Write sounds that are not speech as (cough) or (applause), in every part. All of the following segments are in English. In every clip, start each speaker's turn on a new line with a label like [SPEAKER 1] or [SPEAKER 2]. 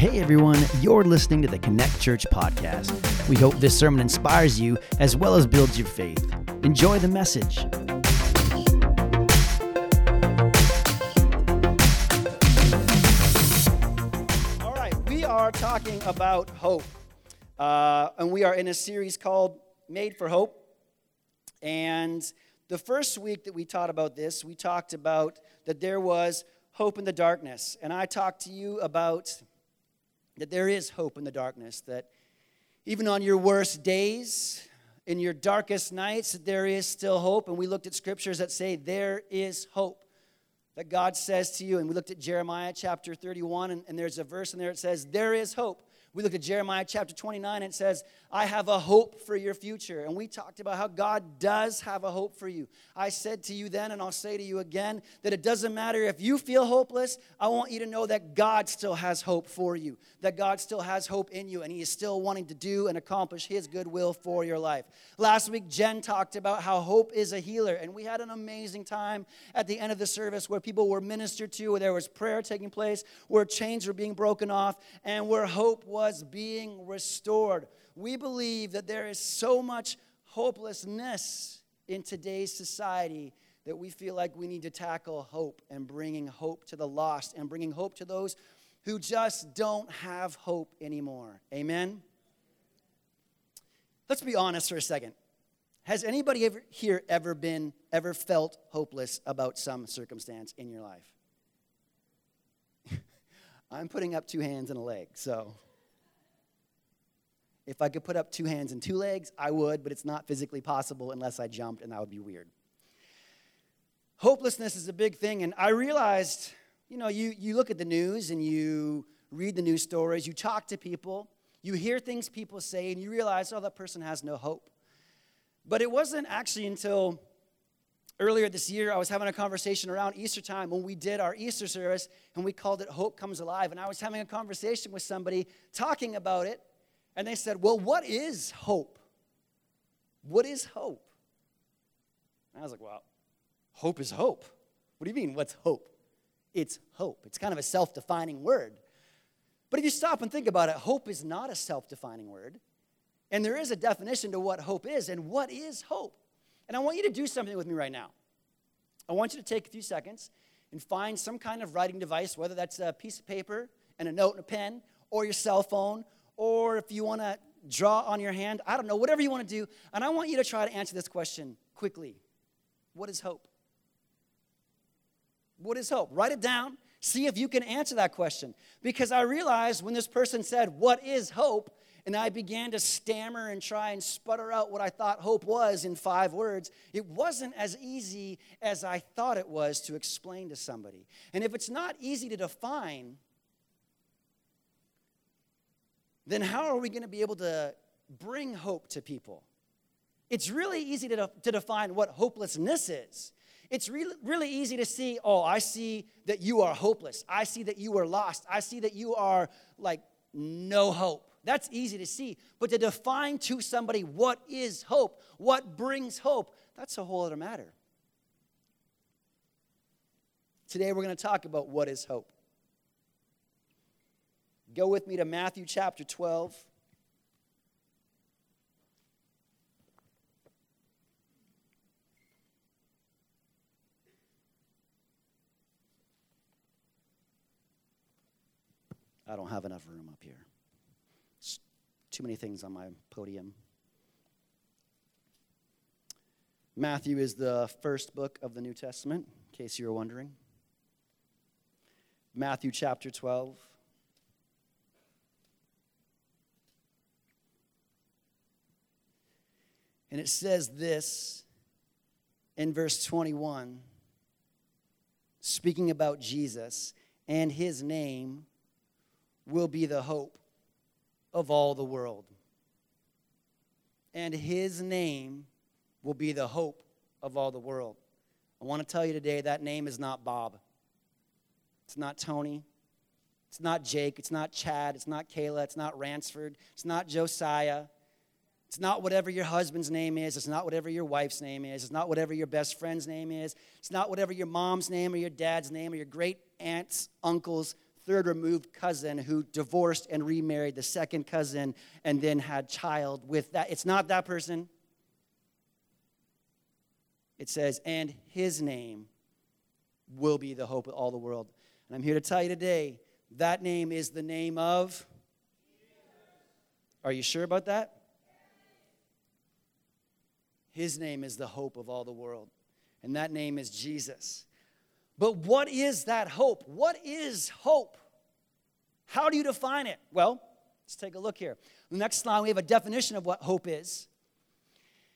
[SPEAKER 1] Hey everyone, you're listening to the Connect Church podcast. We hope this sermon inspires you as well as builds your faith. Enjoy the message. All right, we are talking about hope. Uh, and we are in a series called Made for Hope. And the first week that we taught about this, we talked about that there was hope in the darkness. And I talked to you about that there is hope in the darkness, that even on your worst days, in your darkest nights, there is still hope. And we looked at scriptures that say there is hope that God says to you. And we looked at Jeremiah chapter 31, and, and there's a verse in there that says, There is hope. We looked at Jeremiah chapter 29 and it says, I have a hope for your future. And we talked about how God does have a hope for you. I said to you then, and I'll say to you again, that it doesn't matter if you feel hopeless. I want you to know that God still has hope for you, that God still has hope in you, and He is still wanting to do and accomplish His good will for your life. Last week, Jen talked about how hope is a healer, and we had an amazing time at the end of the service where people were ministered to, where there was prayer taking place, where chains were being broken off, and where hope was was being restored. We believe that there is so much hopelessness in today's society that we feel like we need to tackle hope and bringing hope to the lost and bringing hope to those who just don't have hope anymore. Amen? Let's be honest for a second. Has anybody ever, here ever been, ever felt hopeless about some circumstance in your life? (laughs) I'm putting up two hands and a leg, so. If I could put up two hands and two legs, I would, but it's not physically possible unless I jumped, and that would be weird. Hopelessness is a big thing, and I realized, you know, you, you look at the news and you read the news stories, you talk to people, you hear things people say, and you realize, oh, that person has no hope. But it wasn't actually until earlier this year, I was having a conversation around Easter time when we did our Easter service, and we called it Hope Comes Alive. And I was having a conversation with somebody talking about it, and they said, Well, what is hope? What is hope? And I was like, Well, hope is hope. What do you mean, what's hope? It's hope. It's kind of a self defining word. But if you stop and think about it, hope is not a self defining word. And there is a definition to what hope is. And what is hope? And I want you to do something with me right now. I want you to take a few seconds and find some kind of writing device, whether that's a piece of paper and a note and a pen, or your cell phone, or if you want to draw on your hand, I don't know, whatever you want to do. And I want you to try to answer this question quickly What is hope? What is hope? Write it down. See if you can answer that question. Because I realized when this person said, What is hope? and I began to stammer and try and sputter out what I thought hope was in five words, it wasn't as easy as I thought it was to explain to somebody. And if it's not easy to define, then how are we going to be able to bring hope to people? It's really easy to, de- to define what hopelessness is. It's really, really easy to see, oh, I see that you are hopeless. I see that you are lost. I see that you are like no hope. That's easy to see. But to define to somebody what is hope, what brings hope, that's a whole other matter. Today we're going to talk about what is hope. Go with me to Matthew chapter 12. I don't have enough room up here. It's too many things on my podium. Matthew is the first book of the New Testament, in case you were wondering. Matthew chapter 12. And it says this in verse 21, speaking about Jesus, and his name will be the hope of all the world. And his name will be the hope of all the world. I want to tell you today that name is not Bob. It's not Tony. It's not Jake. It's not Chad. It's not Kayla. It's not Ransford. It's not Josiah. It's not whatever your husband's name is. It's not whatever your wife's name is. It's not whatever your best friend's name is. It's not whatever your mom's name or your dad's name or your great aunt's uncle's third removed cousin who divorced and remarried the second cousin and then had child with that. It's not that person. It says, and his name will be the hope of all the world. And I'm here to tell you today that name is the name of. Are you sure about that? His name is the hope of all the world, and that name is Jesus. But what is that hope? What is hope? How do you define it? Well, let's take a look here. The next slide, we have a definition of what hope is.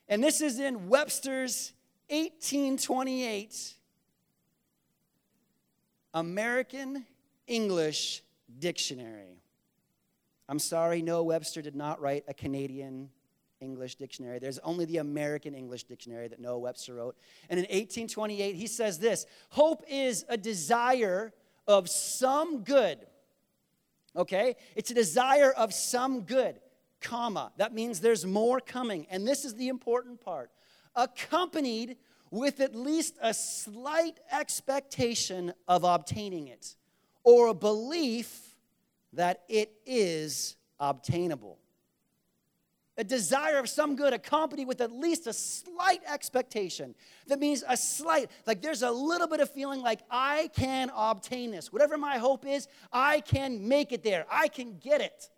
[SPEAKER 1] And this is in Webster's 1828 American English Dictionary. I'm sorry, no, Webster did not write a Canadian English dictionary. There's only the American English dictionary that Noah Webster wrote. And in 1828, he says this Hope is a desire of some good. Okay? It's a desire of some good, comma. That means there's more coming. And this is the important part. Accompanied with at least a slight expectation of obtaining it or a belief that it is obtainable. A desire of some good accompanied with at least a slight expectation. That means a slight, like there's a little bit of feeling like I can obtain this. Whatever my hope is, I can make it there. I can get it.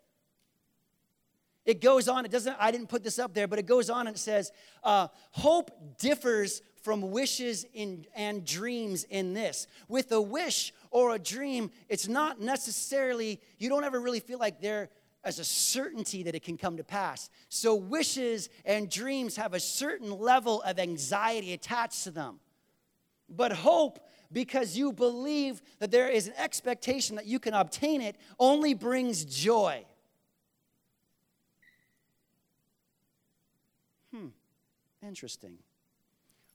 [SPEAKER 1] It goes on, it doesn't, I didn't put this up there, but it goes on and it says, uh, hope differs from wishes in, and dreams in this. With a wish or a dream, it's not necessarily, you don't ever really feel like they're as a certainty that it can come to pass. So, wishes and dreams have a certain level of anxiety attached to them. But hope, because you believe that there is an expectation that you can obtain it, only brings joy. Hmm, interesting.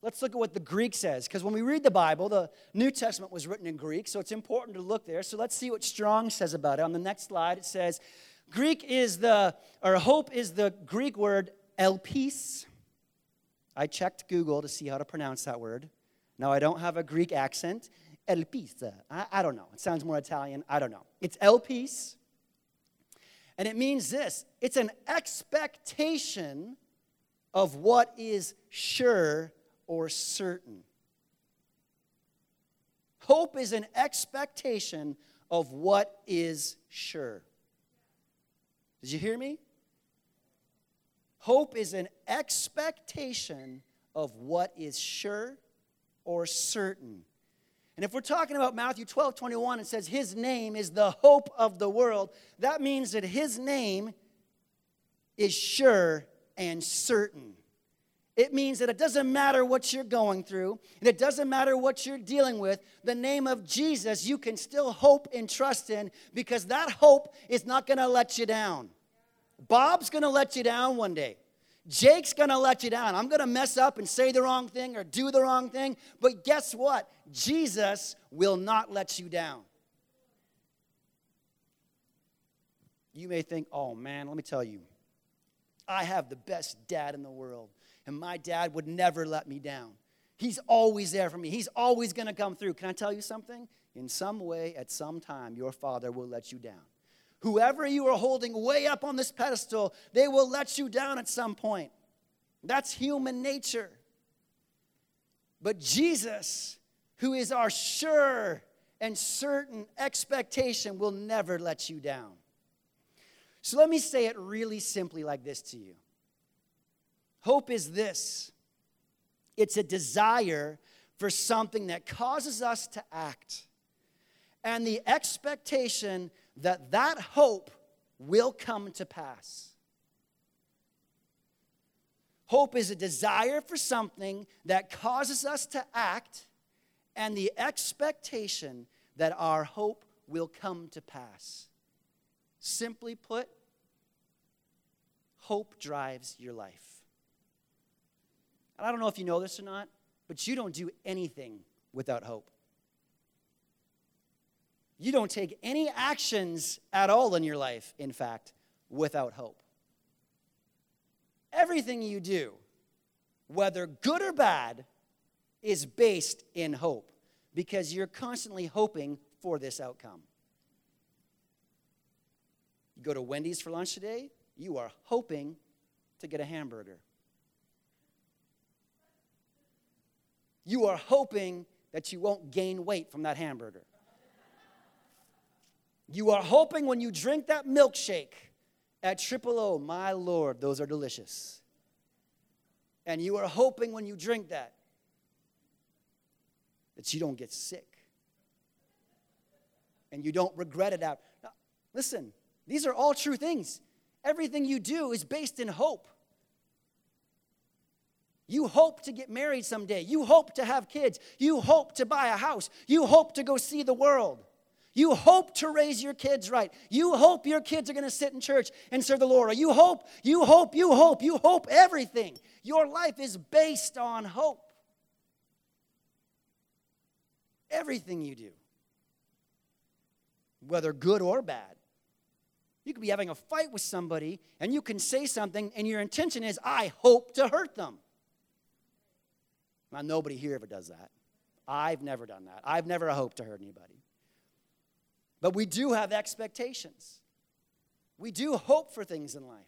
[SPEAKER 1] Let's look at what the Greek says, because when we read the Bible, the New Testament was written in Greek, so it's important to look there. So let's see what Strong says about it. On the next slide, it says, Greek is the, or hope is the Greek word elpis. I checked Google to see how to pronounce that word. Now, I don't have a Greek accent. Elpis. I, I don't know. It sounds more Italian. I don't know. It's elpis. And it means this it's an expectation of what is sure or certain. Hope is an expectation of what is sure. Did you hear me? Hope is an expectation of what is sure or certain. And if we're talking about Matthew 12, 21, it says his name is the hope of the world, that means that his name is sure and certain. It means that it doesn't matter what you're going through, and it doesn't matter what you're dealing with, the name of Jesus you can still hope and trust in because that hope is not to let you down. Bob's to let you down one day. Jake's to let you down. I'm to mess up and say the wrong thing or do the wrong thing, but guess what? Jesus will not let you down. You may think, oh man, let me tell you, I have the best dad in the world and my dad would never let me down. He's always there for me. He's always going to come through. Can I tell you something? In some way, at some time, your father will let you down. Whoever you are holding way up on this pedestal, they will let you down at some point. That's human nature. But Jesus, who is our sure and certain expectation, will never let you down. So let me say it really simply like this to you Hope is this it's a desire for something that causes us to act, and the expectation that that hope will come to pass. Hope is a desire for something that causes us to act, and the expectation that our hope will come to pass. Simply put, hope drives your life. I don't know if you know this or not, but you don't do anything without hope. You don't take any actions at all in your life, in fact, without hope. Everything you do, whether good or bad, is based in hope because you're constantly hoping for this outcome. You go to Wendy's for lunch today, you are hoping to get a hamburger. You are hoping that you won't gain weight from that hamburger. You are hoping when you drink that milkshake at Triple O, my Lord, those are delicious. And you are hoping when you drink that that you don't get sick and you don't regret it out. Now, listen, these are all true things. Everything you do is based in hope. You hope to get married someday. You hope to have kids. You hope to buy a house. You hope to go see the world. You hope to raise your kids right. You hope your kids are going to sit in church and serve the Lord. You hope, you hope, you hope, you hope everything. Your life is based on hope. Everything you do, whether good or bad. You could be having a fight with somebody and you can say something, and your intention is, I hope to hurt them. Now, nobody here ever does that. I've never done that. I've never hoped to hurt anybody. But we do have expectations. We do hope for things in life.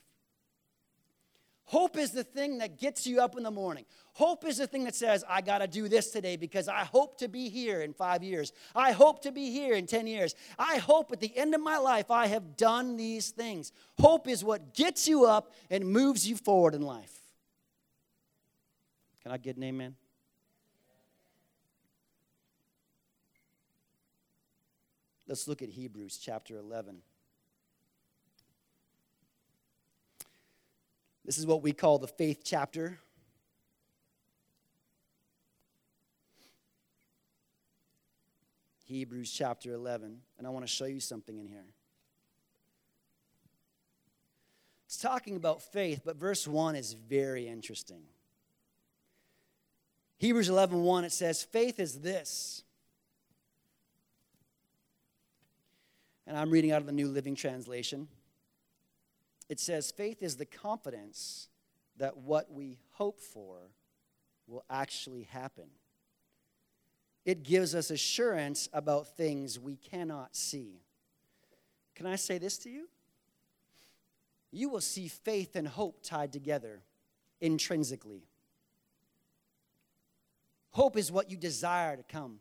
[SPEAKER 1] Hope is the thing that gets you up in the morning. Hope is the thing that says, I got to do this today because I hope to be here in five years. I hope to be here in 10 years. I hope at the end of my life I have done these things. Hope is what gets you up and moves you forward in life. Can I get an amen? Let's look at Hebrews chapter 11. This is what we call the faith chapter. Hebrews chapter 11. And I want to show you something in here. It's talking about faith, but verse 1 is very interesting. Hebrews 11 1, it says, Faith is this and I'm reading out of the New Living Translation. It says, Faith is the confidence that what we hope for will actually happen. It gives us assurance about things we cannot see. Can I say this to you? You will see faith and hope tied together intrinsically. Hope is what you desire to come.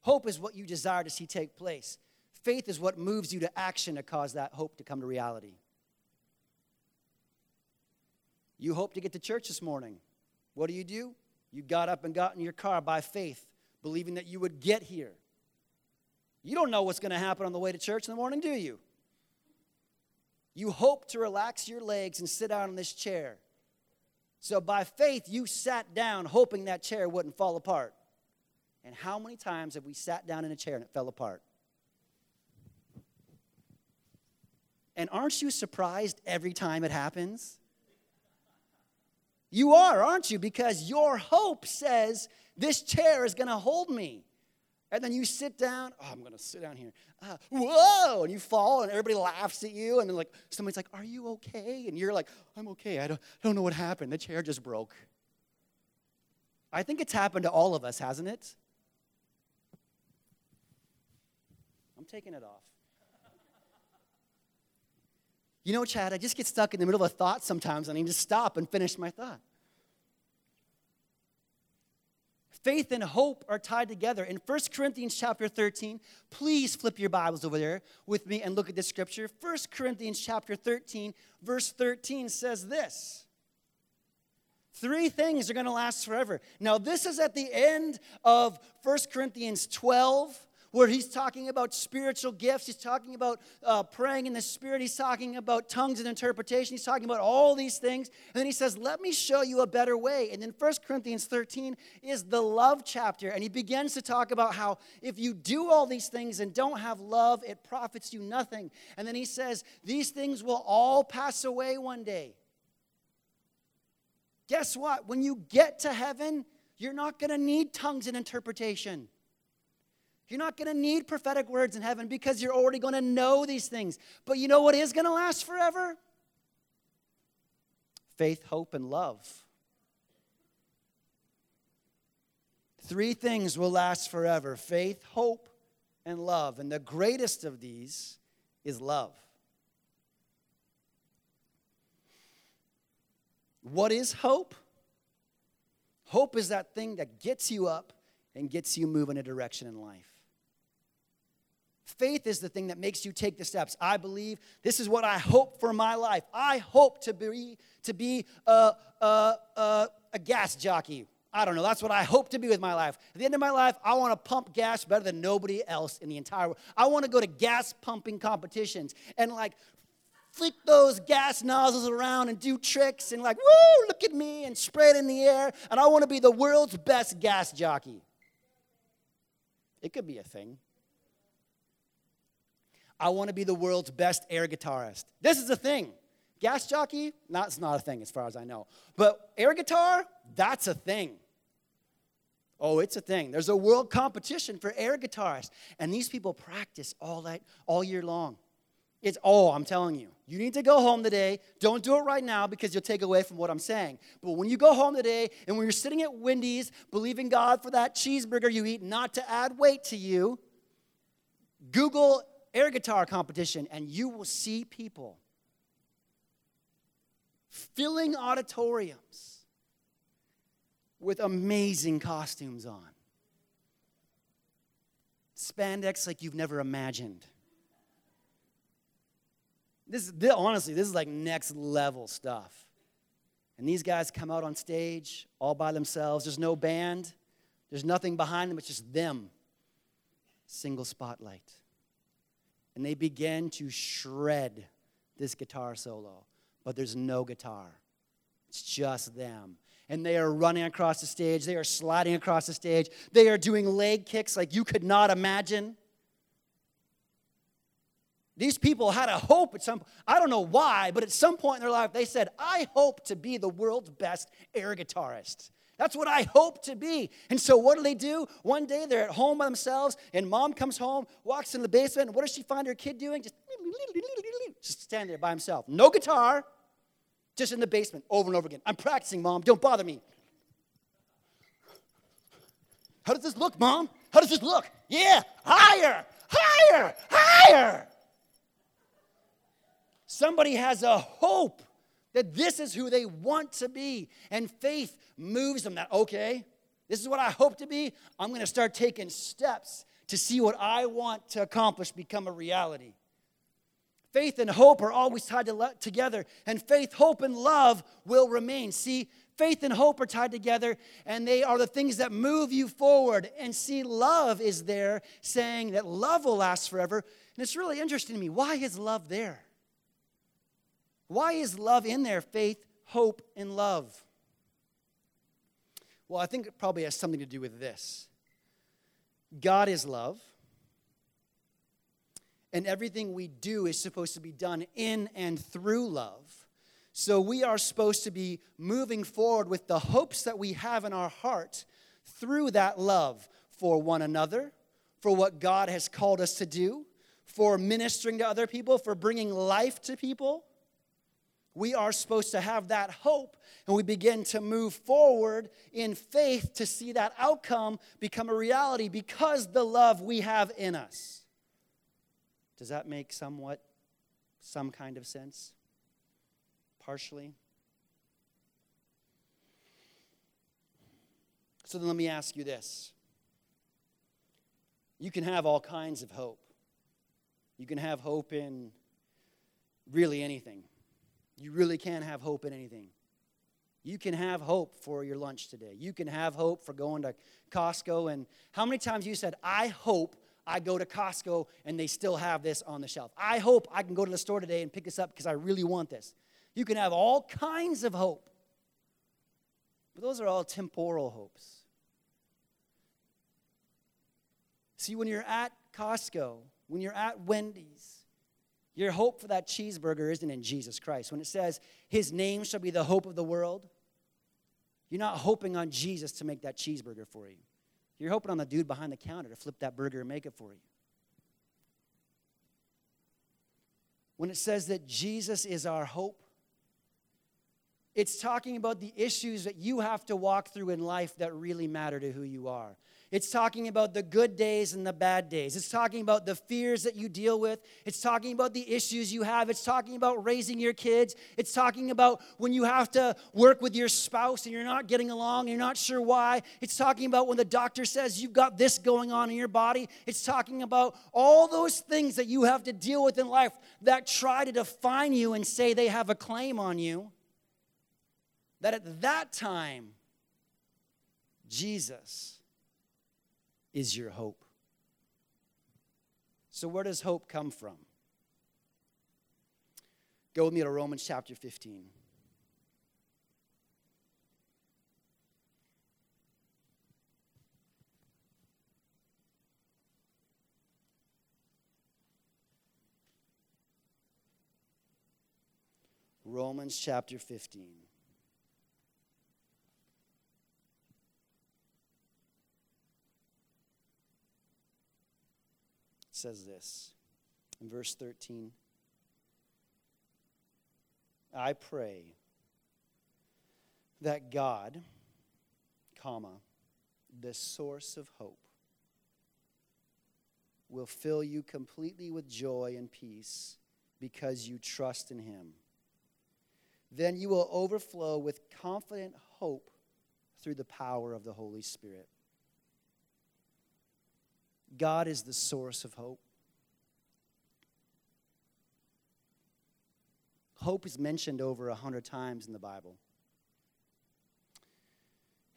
[SPEAKER 1] Hope is what you desire to see take place. Faith is what moves you to action to cause that hope to come to reality. You hope to get to church this morning. What do you do? You got up and got in your car by faith, believing that you would get here. You don't know what's going to happen on the way to church in the morning, do you? You hope to relax your legs and sit down in this chair. So by faith, you sat down hoping that chair wouldn't fall apart. And how many times have we sat down in a chair and it fell apart? And aren't you surprised every time it happens? You are, aren't you? Because your hope says, this chair is going to hold me. And then you sit down. Oh, I'm going to sit down here. Uh, whoa! And you fall, and everybody laughs at you. And then, like, somebody's like, Are you okay? And you're like, I'm okay. I don't, I don't know what happened. The chair just broke. I think it's happened to all of us, hasn't it? I'm taking it off. You know, Chad, I just get stuck in the middle of a thought sometimes and I need to stop and finish my thought. Faith and hope are tied together. In 1 Corinthians chapter 13, please flip your Bibles over there with me and look at this scripture. 1 Corinthians chapter 13, verse 13 says this. Three things are going to last forever. Now, this is at the end of 1 Corinthians 12 where he's talking about spiritual gifts. He's talking about uh, praying in the Spirit. He's talking about tongues and interpretation. He's talking about all these things. And then he says, Let me show you a better way. And then 1 Corinthians 13 is the love chapter. And he begins to talk about how if you do all these things and don't have love, it profits you nothing. And then he says, These things will all pass away one day. Guess what? When you get to heaven, you're not going to need tongues and interpretation. You're not going to need prophetic words in heaven because you're already going to know these things. But you know what is going to last forever? Faith, hope, and love. Three things will last forever faith, hope, and love. And the greatest of these is love. What is hope? Hope is that thing that gets you up and gets you moving a direction in life. Faith is the thing that makes you take the steps. I believe this is what I hope for my life. I hope to be to be a, a, a, a gas jockey. I don't know. That's what I hope to be with my life. At the end of my life, I want to pump gas better than nobody else in the entire world. I want to go to gas pumping competitions and like flick those gas nozzles around and do tricks and like, woo, look at me and spray it in the air. And I want to be the world's best gas jockey. It could be a thing. I want to be the world's best air guitarist. This is a thing. Gas jockey, that's not a thing as far as I know. But air guitar, that's a thing. Oh, it's a thing. There's a world competition for air guitarists. And these people practice all night, all year long. It's, oh, I'm telling you, you need to go home today. Don't do it right now because you'll take away from what I'm saying. But when you go home today and when you're sitting at Wendy's believing God for that cheeseburger you eat not to add weight to you, Google air guitar competition and you will see people filling auditoriums with amazing costumes on. Spandex like you've never imagined. This, this, honestly, this is like next level stuff. And these guys come out on stage all by themselves. There's no band, there's nothing behind them, it's just them. Single spotlight and they begin to shred this guitar solo, but there's no guitar. It's just them. And they are running across the stage, they are sliding across the stage, they are doing leg kicks like you could not imagine. These people had a hope at some I don't know why, but at some point in their life they said, "I hope to be the world's best air guitarist." That's what I hope to be. And so, what do they do? One day they're at home by themselves, and mom comes home, walks in the basement, and what does she find her kid doing? Just, just standing there by himself. No guitar, just in the basement over and over again. I'm practicing, mom. Don't bother me. How does this look, mom? How does this look? Yeah, higher, higher, higher. Somebody has a hope that this is who they want to be. And faith moves them that, okay, this is what I hope to be. I'm going to start taking steps to see what I want to accomplish become a reality. Faith and hope are always tied to together, and faith, hope, and love will remain. See, faith and hope are tied together, and they are the things that move you forward. And see, love is there saying that love will last forever. And it's really interesting to me. Why is love there? Why is love in there? Faith, hope, and love. Well, I think it probably has something to do with this God is love, and everything we do is supposed to be done in and through love. So we are supposed to be moving forward with the hopes that we have in our heart through that love for one another, for what God has called us to do, for ministering to other people, for bringing life to people we are supposed to have that hope and we begin to move forward in faith to see that outcome become a reality because the love we have in us. Does that make somewhat some kind of sense? Partially? So then let me ask you this. You can have all kinds of hope. You can have hope in really anything. You really can have hope in anything. You can have hope for your lunch today. You can have hope for going to Costco. And how many times you said, I hope I go to Costco and they still have this on the shelf? I hope I can go to the store today and pick this up because I really want this. You can have all kinds of hope. But those are all temporal hopes. See, when you're at Costco, when you're at Wendy's, your hope for that cheeseburger isn't in Jesus Christ. When it says, His name shall be the hope of the world, you're not hoping on Jesus to make that cheeseburger for you. You're hoping on the dude behind the counter to flip that burger and make it for you. When it says that Jesus is our hope, it's talking about the issues that you have to walk through in life that really matter to who you are. It's talking about the good days and the bad days. It's talking about the fears that you deal with. It's talking about the issues you have. It's talking about raising your kids. It's talking about when you have to work with your spouse and you're not getting along and you're not sure why. It's talking about when the doctor says you've got this going on in your body. It's talking about all those things that you have to deal with in life that try to define you and say they have a claim on you. That at that time, Jesus is your hope. So, where does hope come from? Go with me to Romans chapter 15. Romans chapter 15. Says this in verse 13 I pray that God, comma, the source of hope, will fill you completely with joy and peace because you trust in him. Then you will overflow with confident hope through the power of the Holy Spirit. God is the source of hope. Hope is mentioned over a hundred times in the Bible.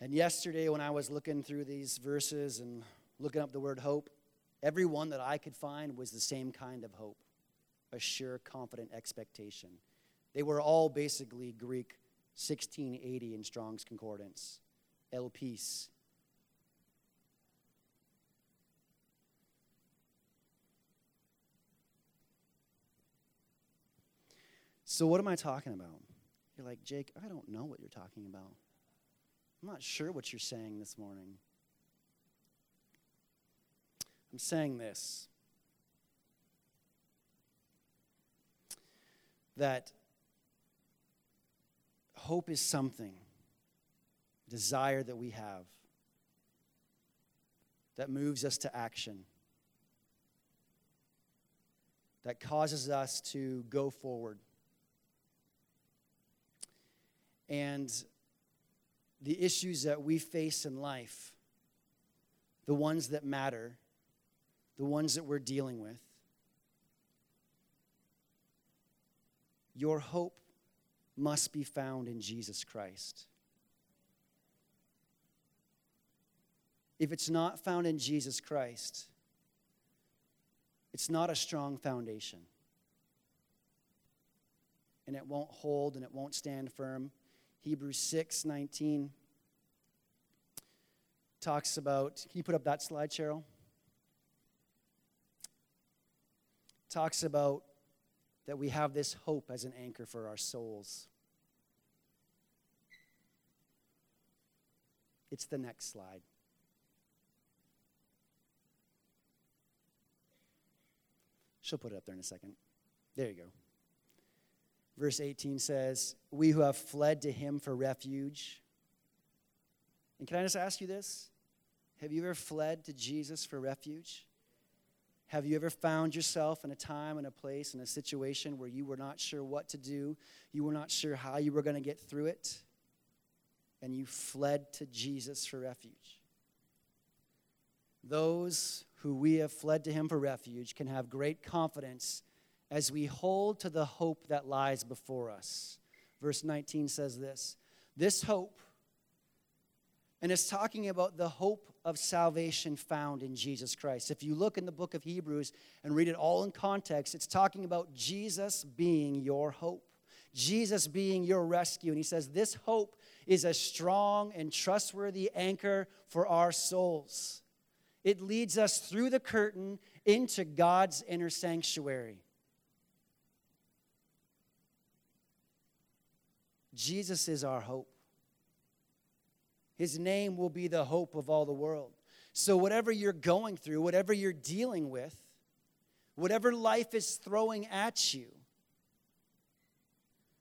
[SPEAKER 1] And yesterday, when I was looking through these verses and looking up the word hope, every one that I could find was the same kind of hope a sure, confident expectation. They were all basically Greek 1680 in Strong's Concordance. Elpis, So, what am I talking about? You're like, Jake, I don't know what you're talking about. I'm not sure what you're saying this morning. I'm saying this that hope is something, desire that we have, that moves us to action, that causes us to go forward and the issues that we face in life, the ones that matter, the ones that we're dealing with. Your hope must be found in Jesus Christ. If it's not found in Jesus Christ, it's not a strong foundation. And it won't hold and it won't stand firm. Hebrews 6 19 talks about, can you put up that slide, Cheryl? Talks about that we have this hope as an anchor for our souls. It's the next slide. She'll put it up there in a second. There you go verse 18 says, We who have fled to him for refuge. And can I just ask you this? Have you ever fled to Jesus for refuge? Have you ever found yourself in a time and a place in a situation where you were not sure what to do? You were not sure how you were going to get through it? And you fled to Jesus for refuge. Those who we have fled to him for refuge can have great confidence as we hold to the hope that lies before us. Verse 19 says this This hope, and it's talking about the hope of salvation found in Jesus Christ. If you look in the book of Hebrews and read it all in context, it's talking about Jesus being your hope, Jesus being your rescue. And he says, This hope is a strong and trustworthy anchor for our souls. It leads us through the curtain into God's inner sanctuary. Jesus is our hope. His name will be the hope of all the world. So, whatever you're going through, whatever you're dealing with, whatever life is throwing at you,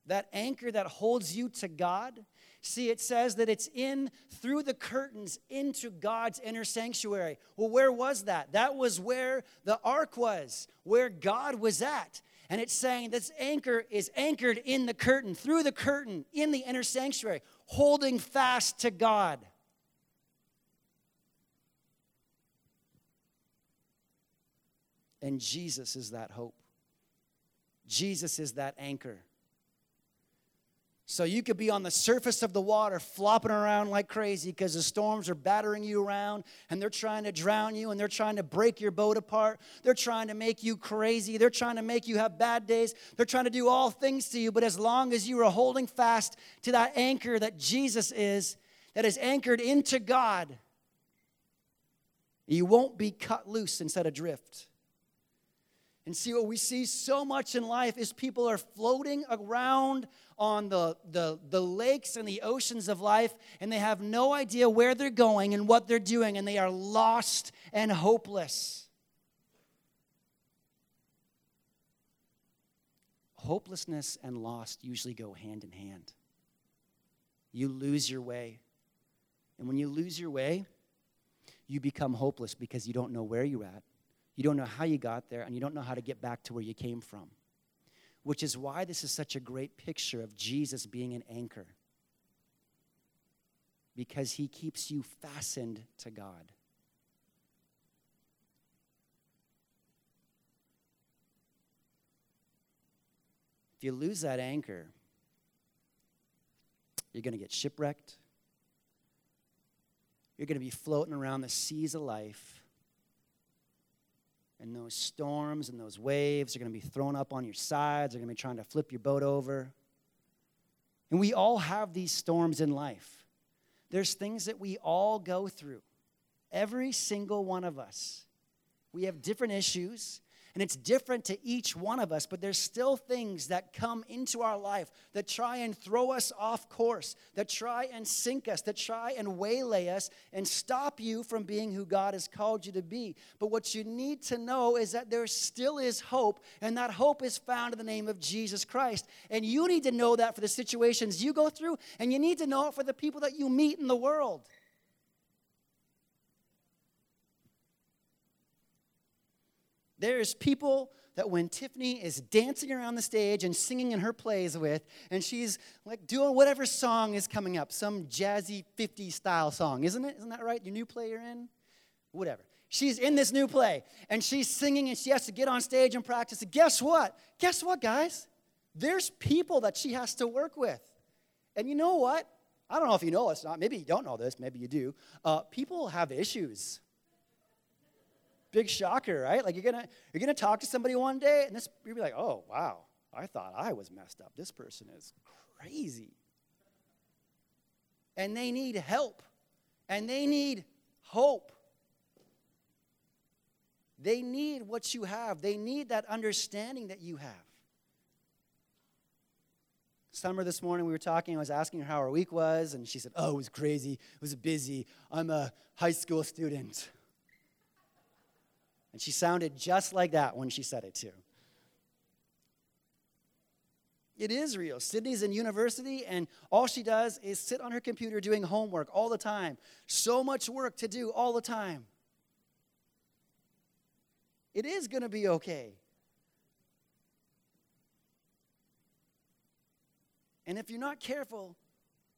[SPEAKER 1] that anchor that holds you to God See, it says that it's in through the curtains into God's inner sanctuary. Well, where was that? That was where the ark was, where God was at. And it's saying this anchor is anchored in the curtain, through the curtain, in the inner sanctuary, holding fast to God. And Jesus is that hope. Jesus is that anchor. So you could be on the surface of the water flopping around like crazy because the storms are battering you around and they're trying to drown you and they're trying to break your boat apart. They're trying to make you crazy. They're trying to make you have bad days. They're trying to do all things to you. But as long as you are holding fast to that anchor that Jesus is, that is anchored into God, you won't be cut loose and set adrift. And see, what we see so much in life is people are floating around on the, the, the lakes and the oceans of life, and they have no idea where they're going and what they're doing, and they are lost and hopeless. Hopelessness and lost usually go hand in hand. You lose your way. And when you lose your way, you become hopeless because you don't know where you're at you don't know how you got there, and you don't know how to get back to where you came from. Which is why this is such a great picture of Jesus being an anchor. Because he keeps you fastened to God. If you lose that anchor, you're going to get shipwrecked. You're going to be floating around the seas of life and those storms and those waves are going to be thrown up on your sides. They're going to be trying to flip your boat over. And we all have these storms in life. There's things that we all go through. Every single one of us. We have different issues, and it's different to each one of us, but there's still things that come into our life that try and throw us off course, that try and sink us, that try and waylay us and stop you from being who God has called you to be. But what you need to know is that there still is hope, and that hope is found in the name of Jesus Christ. And you need to know that for the situations you go through, and you need to know it for the people that you meet in the world. There's people that when Tiffany is dancing around the stage and singing in her plays with, and she's like doing whatever song is coming up, some jazzy 50s style song, isn't it? Isn't that right? Your new play you're in? Whatever. She's in this new play and she's singing and she has to get on stage and practice. And guess what? Guess what, guys? There's people that she has to work with. And you know what? I don't know if you know this, not. Maybe you don't know this, maybe you do. Uh, people have issues. Big shocker, right? Like you're gonna you're gonna talk to somebody one day, and this you'll be like, oh wow, I thought I was messed up. This person is crazy. And they need help. And they need hope. They need what you have. They need that understanding that you have. Summer this morning, we were talking. I was asking her how her week was, and she said, Oh, it was crazy. It was busy. I'm a high school student. And she sounded just like that when she said it, too. It is real. Sydney's in university, and all she does is sit on her computer doing homework all the time. So much work to do all the time. It is going to be okay. And if you're not careful,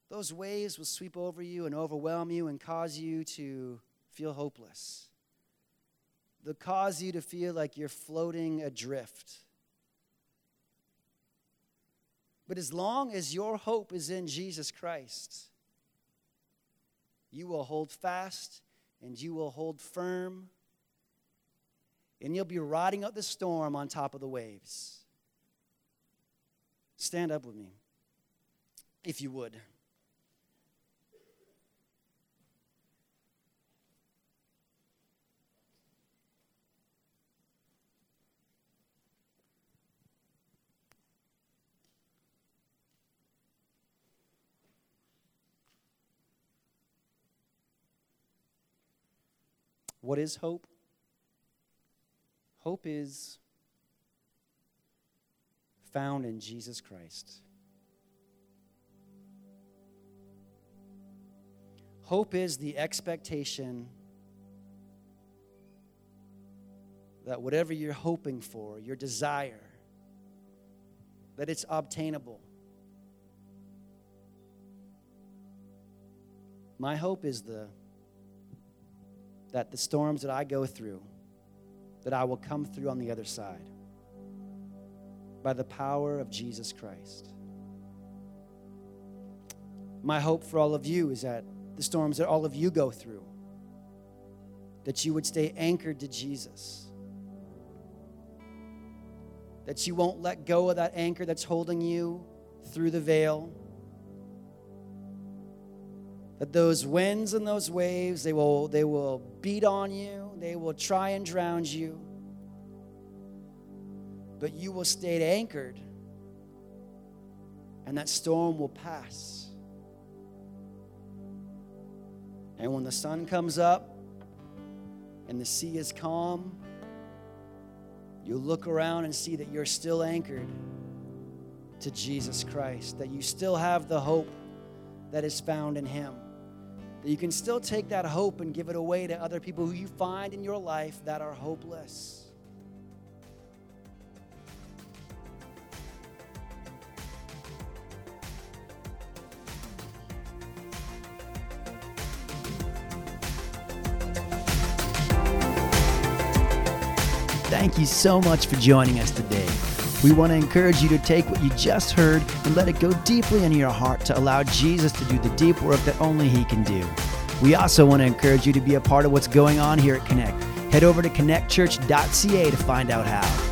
[SPEAKER 1] those waves will sweep over you and overwhelm you and cause you to feel hopeless that cause you to feel like you're floating adrift. But as long as your hope is in Jesus Christ, you will hold fast and you will hold firm, and you'll be riding out the storm on top of the waves. Stand up with me, if you would. What is hope? Hope is found in Jesus Christ. Hope is the expectation that whatever you're hoping for, your desire, that it's obtainable. My hope is the that the storms that I go through, that I will come through on the other side by the power of Jesus Christ. My hope for all of you is that the storms that all of you go through, that you would stay anchored to Jesus. That you won't let go of that anchor that's holding you through the veil. That those winds and those waves, they will, they will beat on you, they will try and drown you. But you will stay anchored, and that storm will pass. And when the sun comes up and the sea is calm, you look around and see that you're still anchored to Jesus Christ, that you still have the hope that is found in Him. That you can still take that hope and give it away to other people who you find in your life that are hopeless. Thank you so much for joining us today. We want to encourage you to take what you just heard and let it go deeply into your heart to allow Jesus to do the deep work that only He can do. We also want to encourage you to be a part of what's going on here at Connect. Head over to connectchurch.ca to find out how.